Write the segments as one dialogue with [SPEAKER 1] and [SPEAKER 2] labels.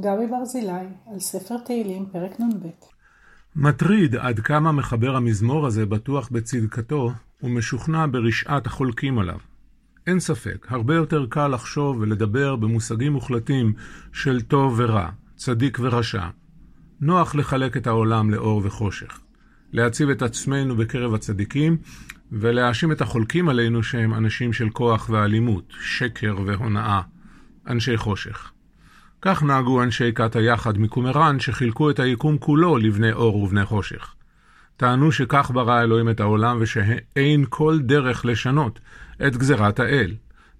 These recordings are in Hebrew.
[SPEAKER 1] גבי ברזילי על ספר תהילים, פרק נ"ב.
[SPEAKER 2] מטריד עד כמה מחבר המזמור הזה בטוח בצדקתו ומשוכנע ברשעת החולקים עליו. אין ספק, הרבה יותר קל לחשוב ולדבר במושגים מוחלטים של טוב ורע, צדיק ורשע. נוח לחלק את העולם לאור וחושך. להציב את עצמנו בקרב הצדיקים, ולהאשים את החולקים עלינו שהם אנשים של כוח ואלימות, שקר והונאה, אנשי חושך. כך נהגו אנשי כת היחד מקומראן, שחילקו את היקום כולו לבני אור ובני חושך. טענו שכך ברא אלוהים את העולם ושאין כל דרך לשנות את גזירת האל.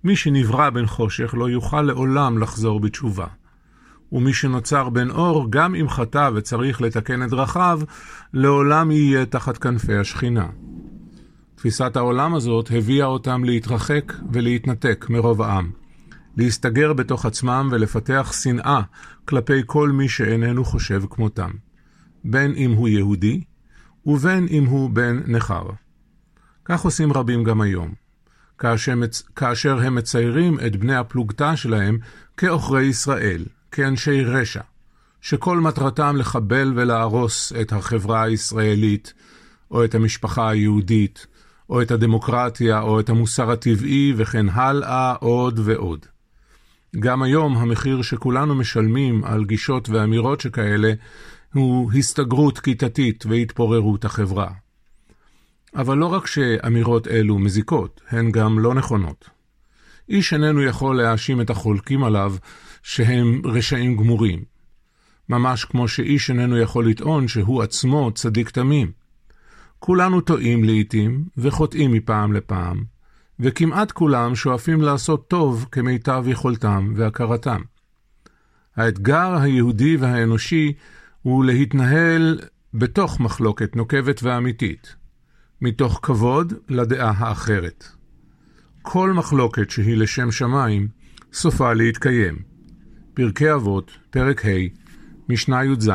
[SPEAKER 2] מי שנברא בן חושך לא יוכל לעולם לחזור בתשובה. ומי שנוצר בן אור, גם אם חטא וצריך לתקן את דרכיו, לעולם יהיה תחת כנפי השכינה. תפיסת העולם הזאת הביאה אותם להתרחק ולהתנתק מרוב העם. להסתגר בתוך עצמם ולפתח שנאה כלפי כל מי שאיננו חושב כמותם, בין אם הוא יהודי ובין אם הוא בן נכר. כך עושים רבים גם היום, כאשר, הם מציירים את בני הפלוגתא שלהם כעוכרי ישראל, כאנשי רשע, שכל מטרתם לחבל ולהרוס את החברה הישראלית, או את המשפחה היהודית, או את הדמוקרטיה, או את המוסר הטבעי, וכן הלאה עוד ועוד. גם היום המחיר שכולנו משלמים על גישות ואמירות שכאלה הוא הסתגרות כיתתית והתפוררות החברה. אבל לא רק שאמירות אלו מזיקות, הן גם לא נכונות. איש איננו יכול להאשים את החולקים עליו שהם רשעים גמורים. ממש כמו שאיש איננו יכול לטעון שהוא עצמו צדיק תמים. כולנו טועים לעתים וחוטאים מפעם לפעם, וכמעט כולם שואפים לעשות טוב כמיטב יכולתם והכרתם. האתגר היהודי והאנושי הוא להתנהל בתוך מחלוקת נוקבת ואמיתית, מתוך כבוד לדעה האחרת. כל מחלוקת שהיא לשם שמיים, סופה להתקיים. פרקי אבות, פרק ה', משנה י"ז